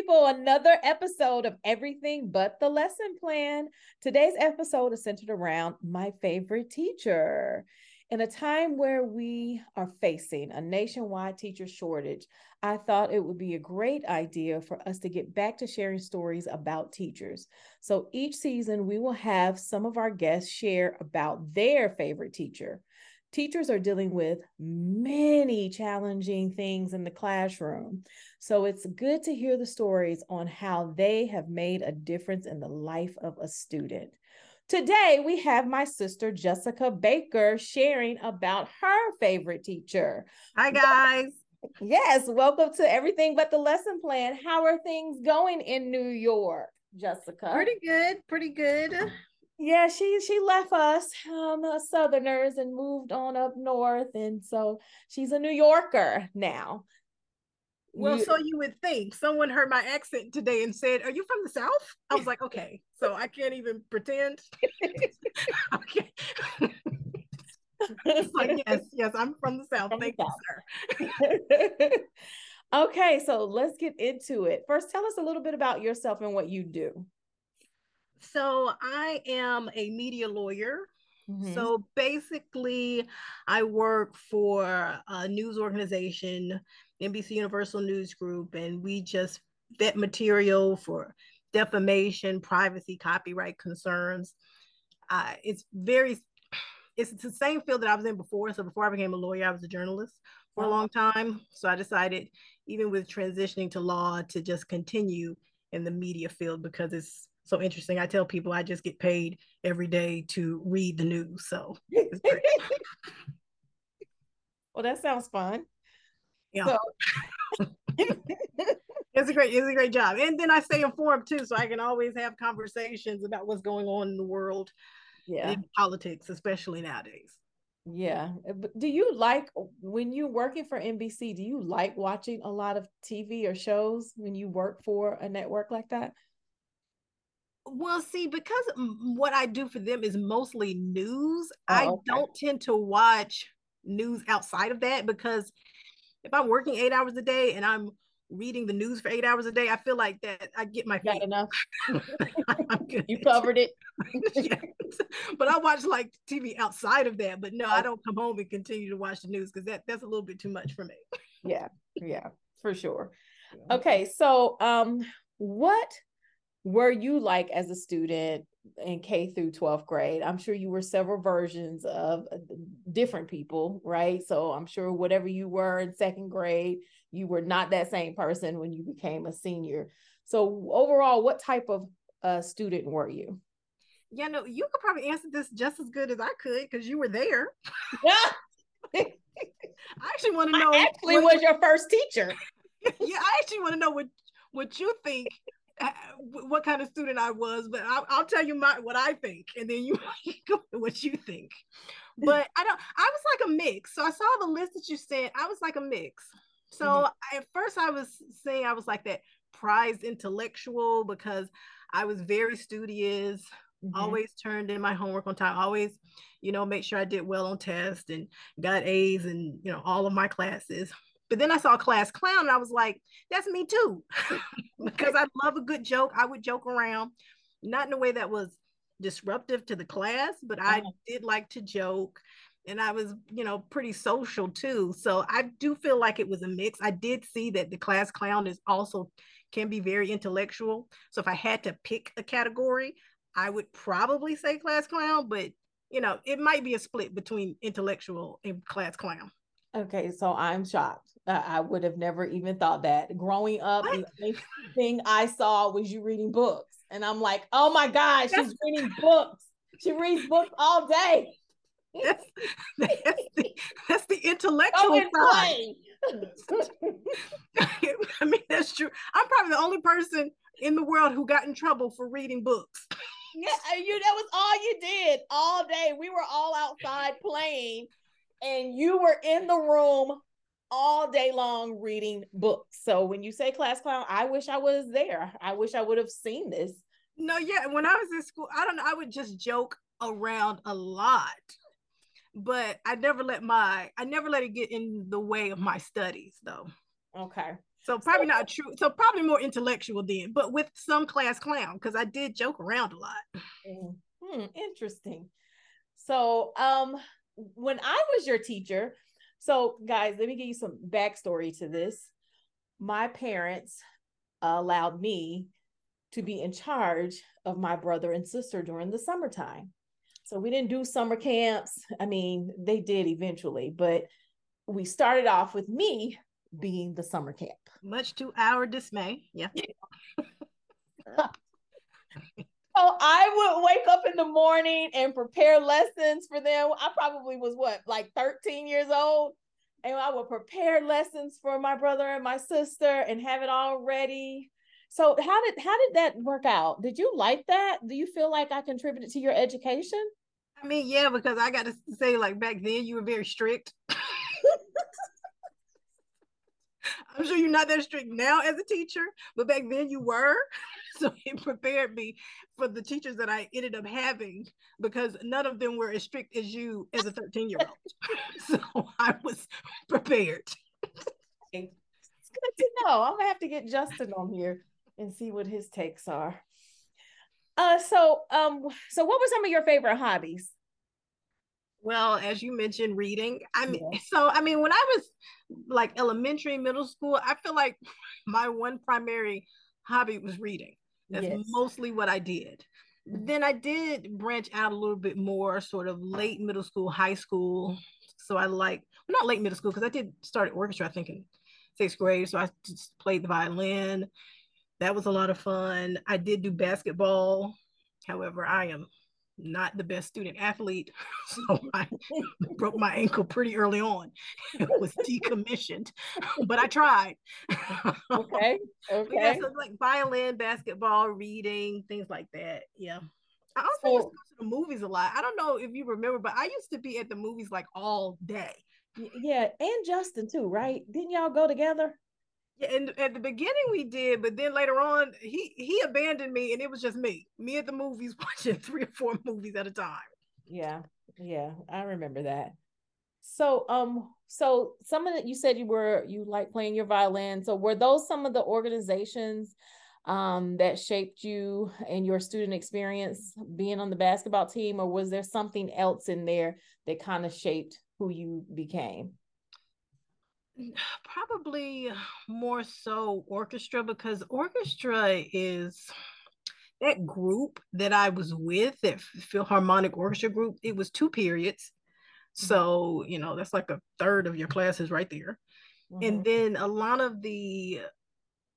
people. Another episode of Everything But the Lesson Plan. Today's episode is centered around my favorite teacher. In a time where we are facing a nationwide teacher shortage, I thought it would be a great idea for us to get back to sharing stories about teachers. So each season, we will have some of our guests share about their favorite teacher. Teachers are dealing with many challenging things in the classroom. So it's good to hear the stories on how they have made a difference in the life of a student. Today, we have my sister Jessica Baker sharing about her favorite teacher. Hi, guys. Yes, welcome to Everything But the Lesson Plan. How are things going in New York, Jessica? Pretty good, pretty good. Yeah, she she left us, um, Southerners, and moved on up north, and so she's a New Yorker now. Well, you, so you would think someone heard my accent today and said, "Are you from the South?" I was like, "Okay, so I can't even pretend." okay. like, yes, yes, I'm from the South. From Thank you, sir. okay, so let's get into it. First, tell us a little bit about yourself and what you do. So, I am a media lawyer. Mm-hmm. So basically, I work for a news organization NBC Universal News Group, and we just vet material for defamation, privacy, copyright concerns. Uh, it's very, it's the same field that I was in before. So before I became a lawyer, I was a journalist for a long time. So I decided, even with transitioning to law, to just continue in the media field because it's so interesting. I tell people I just get paid every day to read the news. So well, that sounds fun. Yeah. So. it's a great, it's a great job. And then I stay informed too, so I can always have conversations about what's going on in the world. Yeah. In politics, especially nowadays. Yeah. Uh, do you like when you're working for NBC, do you like watching a lot of TV or shows when you work for a network like that? Well, see, because what I do for them is mostly news, oh, I okay. don't tend to watch news outside of that because if I'm working eight hours a day and I'm reading the news for eight hours a day, I feel like that I get my got enough. you covered it. But I watch like TV outside of that. But no, I oh. don't come home and continue to watch the news because that that's a little bit too much for me. yeah, yeah, for sure. Okay, so um, what were you like as a student in K through 12th grade. I'm sure you were several versions of uh, different people, right? So I'm sure whatever you were in second grade, you were not that same person when you became a senior. So overall, what type of uh, student were you? Yeah, no, you could probably answer this just as good as I could because you were there. Yeah. I actually want to know. I actually what, was your first teacher. yeah, I actually want to know what what you think what kind of student I was, but I'll, I'll, tell you my what I think, and then you go what you think. But I don't. I was like a mix. So I saw the list that you sent. I was like a mix. So mm-hmm. at first, I was saying I was like that prized intellectual because I was very studious. Mm-hmm. Always turned in my homework on time. Always, you know, make sure I did well on tests and got A's and you know all of my classes. But then I saw class clown and I was like, that's me too. because I love a good joke. I would joke around, not in a way that was disruptive to the class, but I uh-huh. did like to joke. And I was, you know, pretty social too. So I do feel like it was a mix. I did see that the class clown is also can be very intellectual. So if I had to pick a category, I would probably say class clown, but you know, it might be a split between intellectual and class clown. Okay, so I'm shocked. I would have never even thought that. Growing up, what? the thing I saw was you reading books. And I'm like, oh my God, she's reading books. She reads books all day. That's, that's, the, that's the intellectual side. I mean, that's true. I'm probably the only person in the world who got in trouble for reading books. Yeah, uh, you that was all you did all day. We were all outside playing, and you were in the room all day long reading books. So when you say class clown, I wish I was there. I wish I would have seen this. No, yeah. When I was in school, I don't know, I would just joke around a lot. But I never let my I never let it get in the way of my studies though. Okay. So probably not true. So probably more intellectual then, but with some class clown because I did joke around a lot. Hmm, interesting. So, um, when I was your teacher, so guys, let me give you some backstory to this. My parents allowed me to be in charge of my brother and sister during the summertime. So we didn't do summer camps. I mean, they did eventually, but we started off with me being the summer camp. Much to our dismay. Yeah. so I would wake up in the morning and prepare lessons for them. I probably was what, like 13 years old? And I would prepare lessons for my brother and my sister and have it all ready. So how did how did that work out? Did you like that? Do you feel like I contributed to your education? I mean, yeah, because I got to say, like back then, you were very strict. I'm sure you're not that strict now as a teacher, but back then you were. So it prepared me for the teachers that I ended up having because none of them were as strict as you as a 13 year old. so I was prepared. It's good to know. I'm gonna have to get Justin on here and see what his takes are. Uh, so um, so what were some of your favorite hobbies? Well, as you mentioned, reading. I mean, yeah. so I mean, when I was like elementary, middle school, I feel like my one primary hobby was reading. That's yes. mostly what I did. Mm-hmm. Then I did branch out a little bit more, sort of late middle school, high school. So I like well, not late middle school because I did start orchestra, I think in sixth grade. So I just played the violin. That was a lot of fun. I did do basketball. However, I am not the best student athlete. So I broke my ankle pretty early on. It was decommissioned, but I tried. Okay. Okay. Yeah, so like violin, basketball, reading, things like that. Yeah. I also so, used to go to the movies a lot. I don't know if you remember, but I used to be at the movies like all day. Yeah, and Justin too, right? Didn't y'all go together? Yeah, and at the beginning we did, but then later on he he abandoned me, and it was just me, me at the movies watching three or four movies at a time. Yeah, yeah, I remember that. So, um, so some of that you said you were you like playing your violin. So, were those some of the organizations um that shaped you and your student experience being on the basketball team, or was there something else in there that kind of shaped who you became? Probably more so orchestra because orchestra is that group that I was with, that Philharmonic Orchestra group, it was two periods. Mm-hmm. So, you know, that's like a third of your classes right there. Mm-hmm. And then a lot of the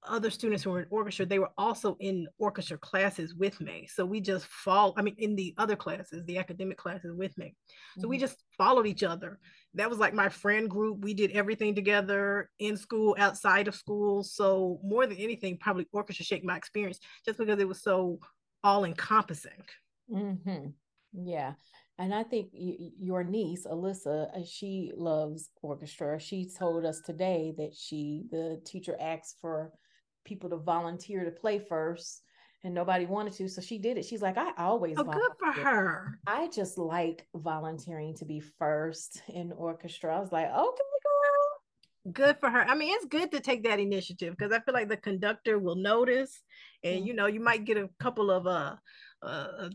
other students who were in orchestra, they were also in orchestra classes with me. So we just fall, I mean, in the other classes, the academic classes with me. So mm-hmm. we just followed each other. That was like my friend group. We did everything together in school, outside of school. So more than anything, probably orchestra shaped my experience just because it was so all encompassing. Mm-hmm. Yeah. And I think your niece, Alyssa, uh, she loves orchestra. She told us today that she, the teacher asked for people to volunteer to play first and nobody wanted to so she did it she's like i always oh, good for her i just like volunteering to be first in orchestra i was like okay girl good for her i mean it's good to take that initiative because i feel like the conductor will notice and mm-hmm. you know you might get a couple of uh uh,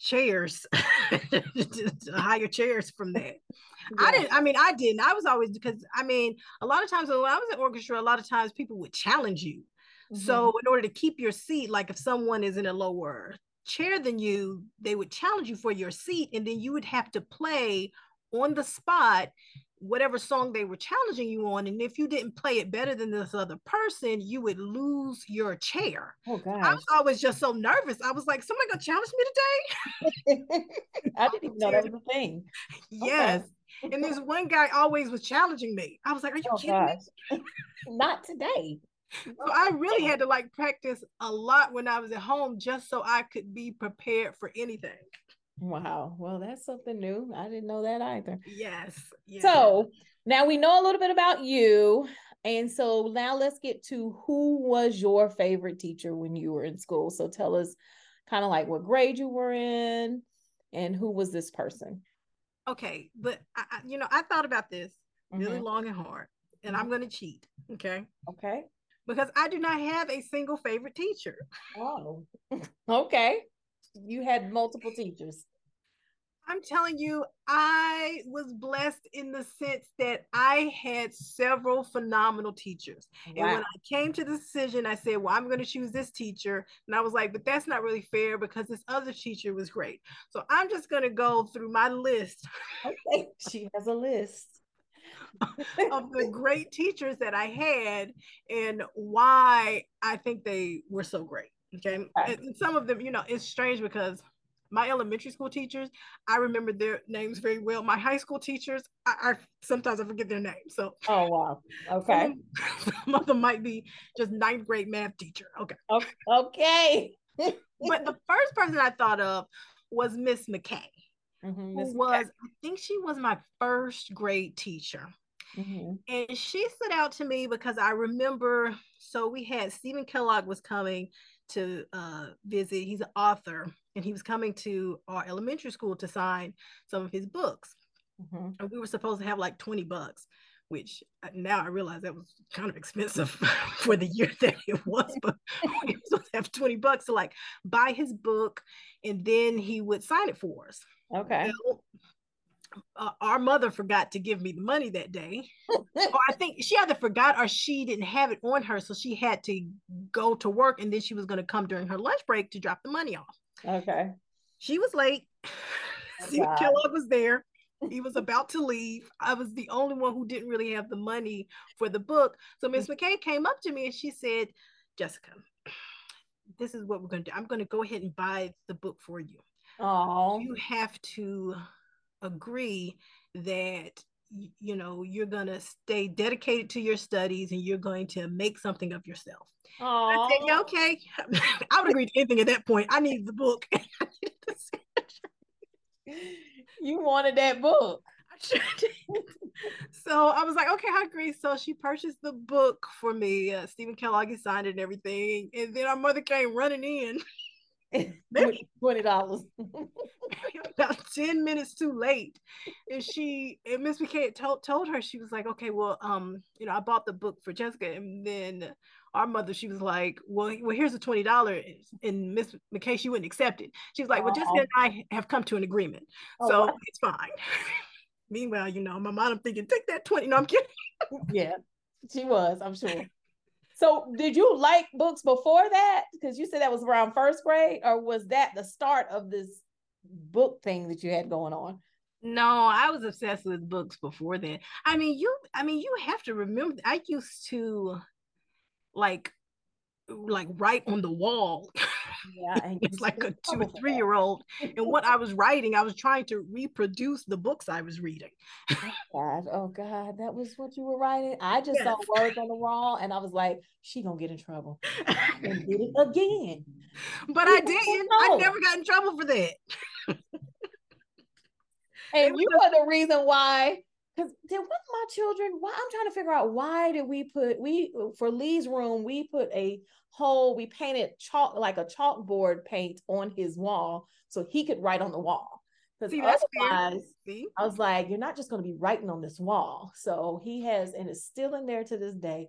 chairs, higher chairs from that. Yeah. I didn't. I mean, I didn't. I was always because I mean, a lot of times when I was in orchestra, a lot of times people would challenge you. Mm-hmm. So in order to keep your seat, like if someone is in a lower chair than you, they would challenge you for your seat, and then you would have to play on the spot whatever song they were challenging you on. And if you didn't play it better than this other person, you would lose your chair. Oh gosh. I, was just so nervous. I was like, somebody gonna challenge me today? I didn't even know that was a thing. Yes. Okay. And this one guy always was challenging me. I was like, Are you oh, kidding gosh. me? Not today. So I really had to like practice a lot when I was at home just so I could be prepared for anything. Wow. Well, that's something new. I didn't know that either. Yes. yes. So now we know a little bit about you. And so now let's get to who was your favorite teacher when you were in school. So tell us kind of like what grade you were in and who was this person. Okay. But, I, you know, I thought about this really mm-hmm. long and hard, and I'm mm-hmm. going to cheat. Okay. Okay because I do not have a single favorite teacher. Oh, okay. You had multiple teachers. I'm telling you, I was blessed in the sense that I had several phenomenal teachers. Wow. And when I came to the decision, I said, Well, I'm going to choose this teacher. And I was like, But that's not really fair because this other teacher was great. So I'm just going to go through my list. Okay. She has a list. of the great teachers that I had and why I think they were so great. Okay. And some of them, you know, it's strange because my elementary school teachers, I remember their names very well. My high school teachers, I, I sometimes I forget their names. So oh wow, okay. Some of them might be just ninth grade math teacher. Okay. Okay. but the first person I thought of was Miss McKay. Mm-hmm, who was McKay. I think she was my first grade teacher. Mm-hmm. And she stood out to me because I remember so we had Steven Kellogg was coming to uh, visit. He's an author and he was coming to our elementary school to sign some of his books. Mm-hmm. And we were supposed to have like 20 bucks, which uh, now I realize that was kind of expensive for the year that it was, but we were supposed to have 20 bucks to like buy his book and then he would sign it for us. Okay. Uh, our mother forgot to give me the money that day. or I think she either forgot or she didn't have it on her. So she had to go to work and then she was going to come during her lunch break to drop the money off. Okay. She was late. Oh, Steve Kellogg was there. He was about to leave. I was the only one who didn't really have the money for the book. So Miss McKay came up to me and she said, Jessica, this is what we're going to do. I'm going to go ahead and buy the book for you. Oh. You have to agree that you know you're going to stay dedicated to your studies and you're going to make something of yourself yeah, okay. I would agree to anything at that point. I need the book. you wanted that book. so I was like, okay, I agree. So she purchased the book for me. Uh, Steven Kellogg signed it and everything. And then our mother came running in. Twenty dollars. about 10 minutes too late. And she and Miss McKay told told her, she was like, okay, well, um, you know, I bought the book for Jessica. And then our mother, she was like, well, well, here's the $20. And Miss McKay, she wouldn't accept it. She was like, well, Jessica and I have come to an agreement. Oh, so wow. it's fine. Meanwhile, you know, my mom, I'm thinking, take that 20. No, I'm kidding. yeah, she was, I'm sure. So did you like books before that? Because you said that was around first grade, or was that the start of this book thing that you had going on? No, I was obsessed with books before then. I mean, you I mean, you have to remember I used to like like right on the wall. Yeah, and it's like a two or three year old. And what I was writing, I was trying to reproduce the books I was reading. oh God, oh God, that was what you were writing. I just yes. saw words on the wall, and I was like, "She gonna get in trouble and did it again." But I didn't. I never got in trouble for that. and you are the reason why because there with my children why i'm trying to figure out why did we put we for lee's room we put a whole we painted chalk like a chalkboard paint on his wall so he could write on the wall because otherwise i was like you're not just going to be writing on this wall so he has and it's still in there to this day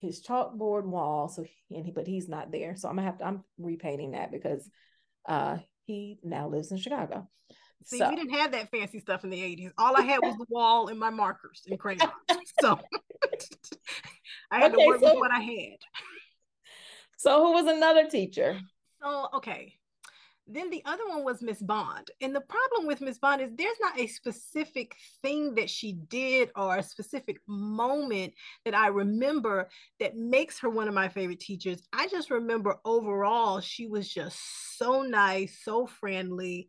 his chalkboard wall so he, and he, but he's not there so i'm gonna have to i'm repainting that because uh he now lives in chicago See, so. we didn't have that fancy stuff in the 80s. All I had was the wall and my markers and crayons. so I had okay, to work so, with what I had. So who was another teacher? So okay. Then the other one was Miss Bond. And the problem with Miss Bond is there's not a specific thing that she did or a specific moment that I remember that makes her one of my favorite teachers. I just remember overall, she was just so nice, so friendly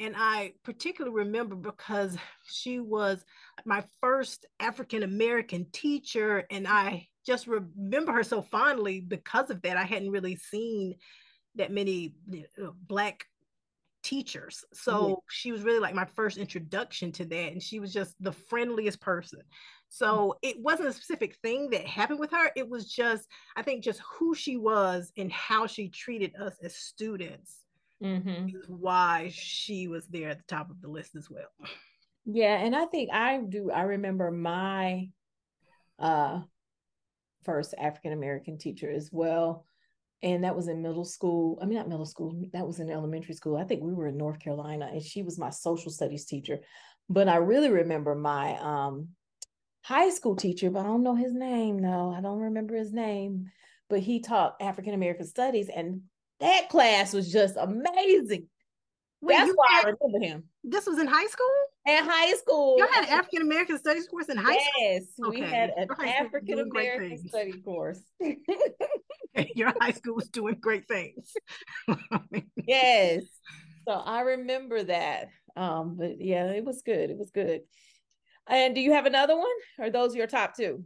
and I particularly remember because she was my first African American teacher. And I just remember her so fondly because of that. I hadn't really seen that many you know, Black teachers. So yeah. she was really like my first introduction to that. And she was just the friendliest person. So mm. it wasn't a specific thing that happened with her. It was just, I think, just who she was and how she treated us as students mm-hmm. why she was there at the top of the list as well. Yeah, and I think I do. I remember my uh first African American teacher as well. And that was in middle school. I mean, not middle school, that was in elementary school. I think we were in North Carolina, and she was my social studies teacher. But I really remember my um, high school teacher, but I don't know his name. No, I don't remember his name. But he taught African American studies, and that class was just amazing. Wait, That's why had, I remember him. This was in high school? In high school. You had an African American studies course in high yes, school? Yes, okay. we had an African American study course. Your high school was doing great things. yes. So I remember that. Um, but yeah, it was good. It was good. And do you have another one? Or those your top two?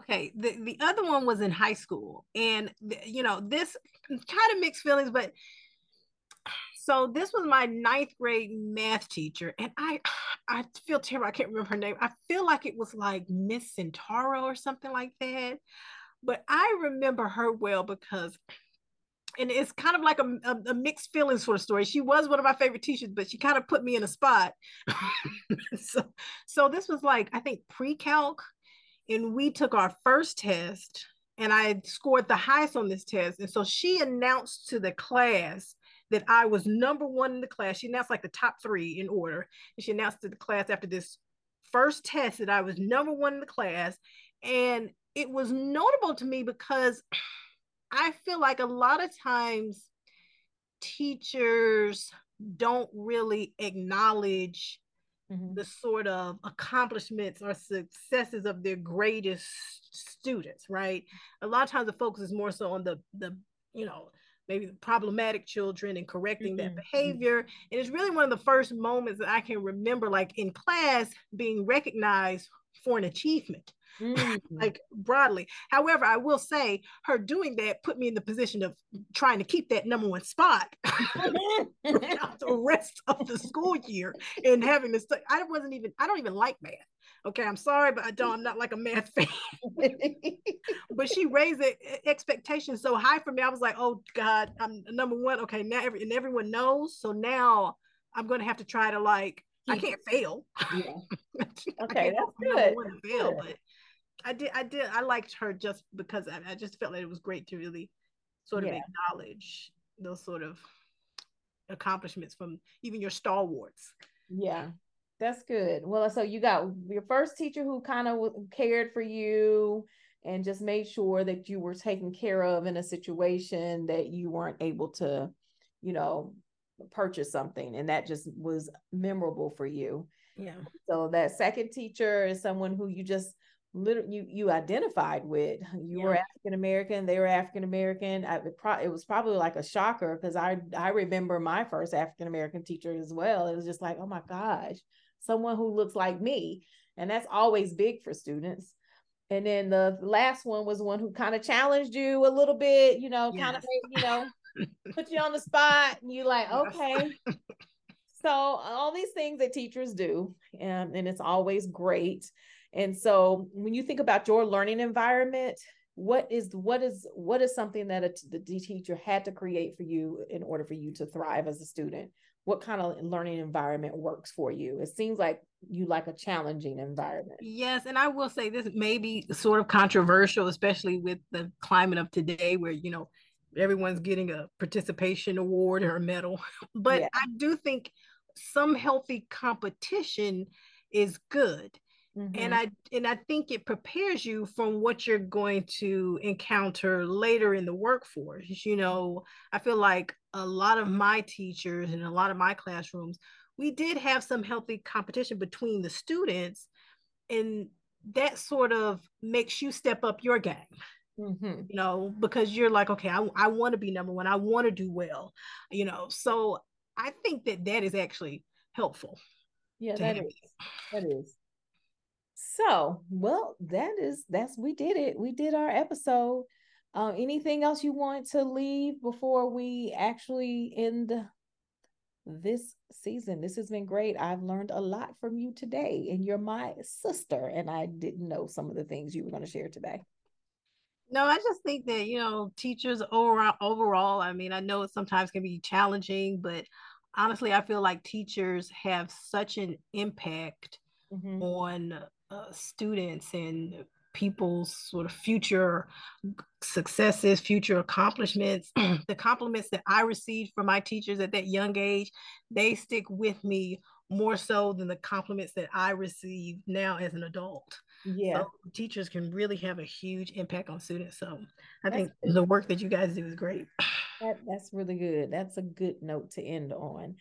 Okay, the, the other one was in high school. And, you know, this kind of mixed feelings, but so this was my ninth grade math teacher. And I I feel terrible. I can't remember her name. I feel like it was like Miss Centauro or something like that. But I remember her well because and it's kind of like a, a, a, mixed feelings sort of story. She was one of my favorite teachers, but she kind of put me in a spot. so, so this was like I think pre-calc, and we took our first test, and I scored the highest on this test. And so she announced to the class that I was number one in the class. She announced like the top three in order, and she announced to the class after this first test that I was number one in the class, and it was notable to me because I feel like a lot of times teachers don't really acknowledge mm-hmm. the sort of accomplishments or successes of their greatest students, right? A lot of times the focus is more so on the the you know maybe problematic children and correcting mm-hmm. that behavior. And it's really one of the first moments that I can remember, like in class, being recognized for an achievement mm. like broadly. However, I will say her doing that put me in the position of trying to keep that number one spot throughout the rest of the school year and having to. I wasn't even, I don't even like math. Okay, I'm sorry, but I don't. I'm not like a math fan. but she raised the expectations so high for me. I was like, oh God, I'm number one. Okay, now every, and everyone knows. So now I'm going to have to try to like I can't fail. Yeah. Okay, that's good. Fail, good. But I did, I did, I liked her just because I, I just felt like it was great to really sort of yeah. acknowledge those sort of accomplishments from even your stalwarts. Yeah, that's good. Well, so you got your first teacher who kind of cared for you and just made sure that you were taken care of in a situation that you weren't able to, you know, purchase something. And that just was memorable for you. Yeah. So that second teacher is someone who you just literally you you identified with you yeah. were african american they were african american it, pro- it was probably like a shocker because i i remember my first african american teacher as well it was just like oh my gosh someone who looks like me and that's always big for students and then the last one was one who kind of challenged you a little bit you know yes. kind of you know put you on the spot and you like okay so all these things that teachers do and, and it's always great and so when you think about your learning environment, what is what is what is something that a, the teacher had to create for you in order for you to thrive as a student? What kind of learning environment works for you? It seems like you like a challenging environment. Yes, and I will say this may be sort of controversial, especially with the climate of today, where you know everyone's getting a participation award or a medal. But yeah. I do think some healthy competition is good Mm-hmm. And I and I think it prepares you from what you're going to encounter later in the workforce. You know, I feel like a lot of my teachers and a lot of my classrooms, we did have some healthy competition between the students, and that sort of makes you step up your game. Mm-hmm. You know, because you're like, okay, I, I want to be number one. I want to do well. You know, so I think that that is actually helpful. Yeah, that is. That is. So, well, that is that's we did it. We did our episode. Uh, anything else you want to leave before we actually end this season? This has been great. I've learned a lot from you today, and you're my sister, and I didn't know some of the things you were going to share today. No, I just think that you know teachers overall. Overall, I mean, I know it sometimes can be challenging, but honestly, I feel like teachers have such an impact mm-hmm. on uh, students and people's sort of future successes, future accomplishments, the compliments that I received from my teachers at that young age, they stick with me more so than the compliments that I receive now as an adult. Yeah. So teachers can really have a huge impact on students. So I that's think good. the work that you guys do is great. That, that's really good. That's a good note to end on.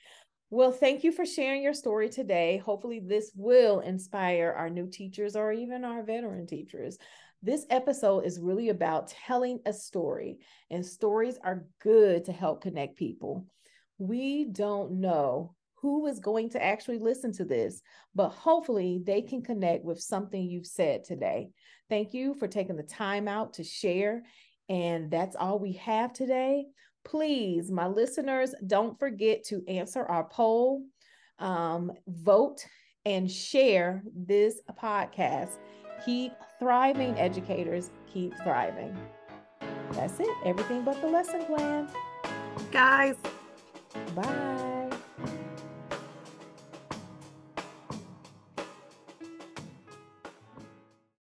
Well, thank you for sharing your story today. Hopefully, this will inspire our new teachers or even our veteran teachers. This episode is really about telling a story, and stories are good to help connect people. We don't know who is going to actually listen to this, but hopefully they can connect with something you've said today. Thank you for taking the time out to share. And that's all we have today please, my listeners, don't forget to answer our poll, um, vote, and share this podcast. Keep thriving, educators. Keep thriving. That's it. Everything but the lesson plan. Guys. Bye.